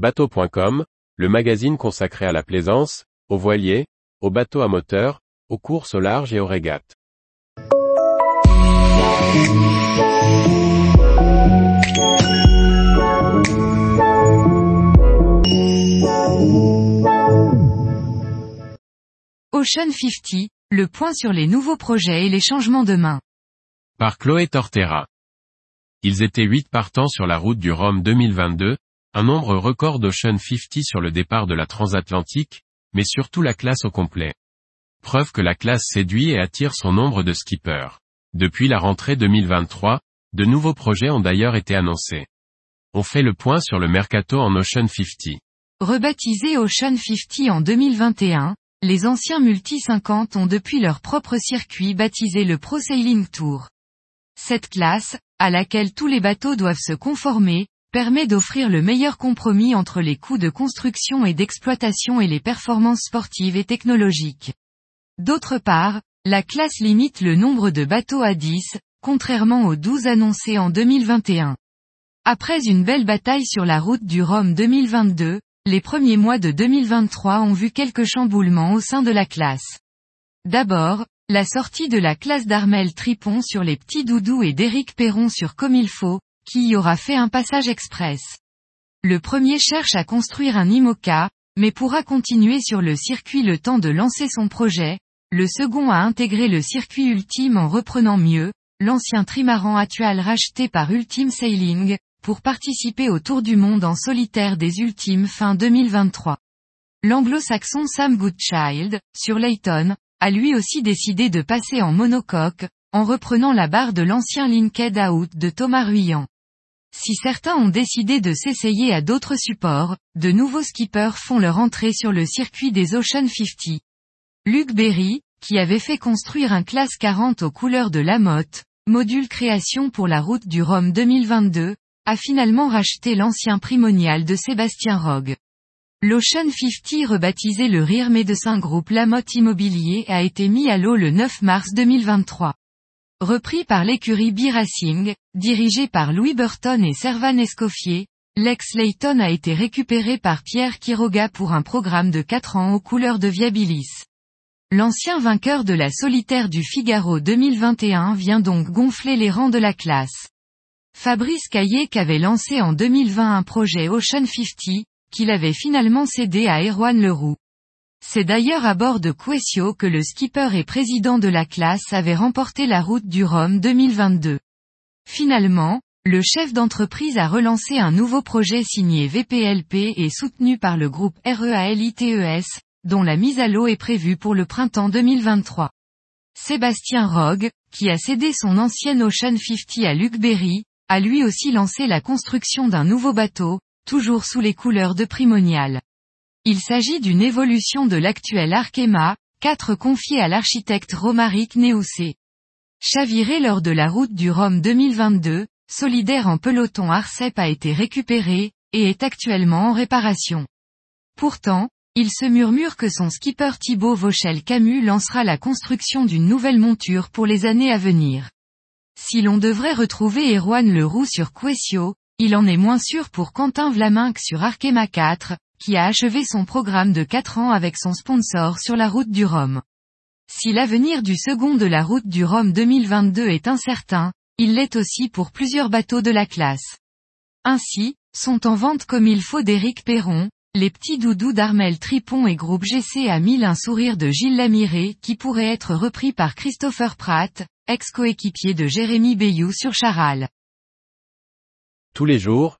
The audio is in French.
Bateau.com, le magazine consacré à la plaisance, aux voiliers, aux bateaux à moteur, aux courses au large et aux régates. Ocean 50, le point sur les nouveaux projets et les changements de main. Par Chloé Tortera. Ils étaient 8 partants sur la route du Rhum 2022, un nombre record d'Ocean 50 sur le départ de la transatlantique, mais surtout la classe au complet. Preuve que la classe séduit et attire son nombre de skippers. Depuis la rentrée 2023, de nouveaux projets ont d'ailleurs été annoncés. On fait le point sur le mercato en Ocean 50. Rebaptisé Ocean 50 en 2021, les anciens Multi 50 ont depuis leur propre circuit baptisé le Pro Sailing Tour. Cette classe, à laquelle tous les bateaux doivent se conformer, permet d'offrir le meilleur compromis entre les coûts de construction et d'exploitation et les performances sportives et technologiques. D'autre part, la classe limite le nombre de bateaux à 10, contrairement aux 12 annoncés en 2021. Après une belle bataille sur la route du Rhum 2022, les premiers mois de 2023 ont vu quelques chamboulements au sein de la classe. D'abord, la sortie de la classe d'Armel Tripon sur les petits doudous et d'Éric Perron sur Comme il faut, qui y aura fait un passage express. Le premier cherche à construire un IMOCA, mais pourra continuer sur le circuit le temps de lancer son projet, le second a intégré le circuit ultime en reprenant mieux, l'ancien trimaran actuel racheté par Ultime Sailing, pour participer au Tour du Monde en solitaire des Ultimes fin 2023. L'anglo-saxon Sam Goodchild, sur Layton, a lui aussi décidé de passer en monocoque, en reprenant la barre de l'ancien Linked Out de Thomas Ruyant. Si certains ont décidé de s'essayer à d'autres supports, de nouveaux skippers font leur entrée sur le circuit des Ocean 50. Luc Berry, qui avait fait construire un classe 40 aux couleurs de la motte, module création pour la route du Rhum 2022, a finalement racheté l'ancien primonial de Sébastien Rogue. L'Ocean 50 rebaptisé le Rire Médecin Groupe Lamotte Immobilier a été mis à l'eau le 9 mars 2023. Repris par l'écurie B-Racing, dirigé par Louis Burton et Servan Escoffier, Lex Layton a été récupéré par Pierre Quiroga pour un programme de 4 ans aux couleurs de Viabilis. L'ancien vainqueur de la solitaire du Figaro 2021 vient donc gonfler les rangs de la classe. Fabrice Caillé avait lancé en 2020 un projet Ocean 50, qu'il avait finalement cédé à Erwan Leroux. C'est d'ailleurs à bord de Quessio que le skipper et président de la classe avait remporté la route du Rhum 2022. Finalement, le chef d'entreprise a relancé un nouveau projet signé VPLP et soutenu par le groupe REALITES, dont la mise à l'eau est prévue pour le printemps 2023. Sébastien Rogue, qui a cédé son ancienne Ocean 50 à Luc Berry, a lui aussi lancé la construction d'un nouveau bateau, toujours sous les couleurs de Primonial. Il s'agit d'une évolution de l'actuel Arkema, 4 confié à l'architecte Romaric Néoussé. Chaviré lors de la route du Rhum 2022, solidaire en peloton Arcep a été récupéré, et est actuellement en réparation. Pourtant, il se murmure que son skipper Thibaut Vauchel Camus lancera la construction d'une nouvelle monture pour les années à venir. Si l'on devrait retrouver Erwan Leroux sur Quessio, il en est moins sûr pour Quentin Vlaminck sur Arkema 4, qui a achevé son programme de 4 ans avec son sponsor sur la route du Rhum. Si l'avenir du second de la route du Rhum 2022 est incertain, il l'est aussi pour plusieurs bateaux de la classe. Ainsi, sont en vente comme il faut d'Éric Perron, les petits doudous d'Armel Tripon et groupe GC a mis un sourire de Gilles Lamiré qui pourrait être repris par Christopher Pratt, ex-coéquipier de Jérémy Bayou sur Charal. Tous les jours,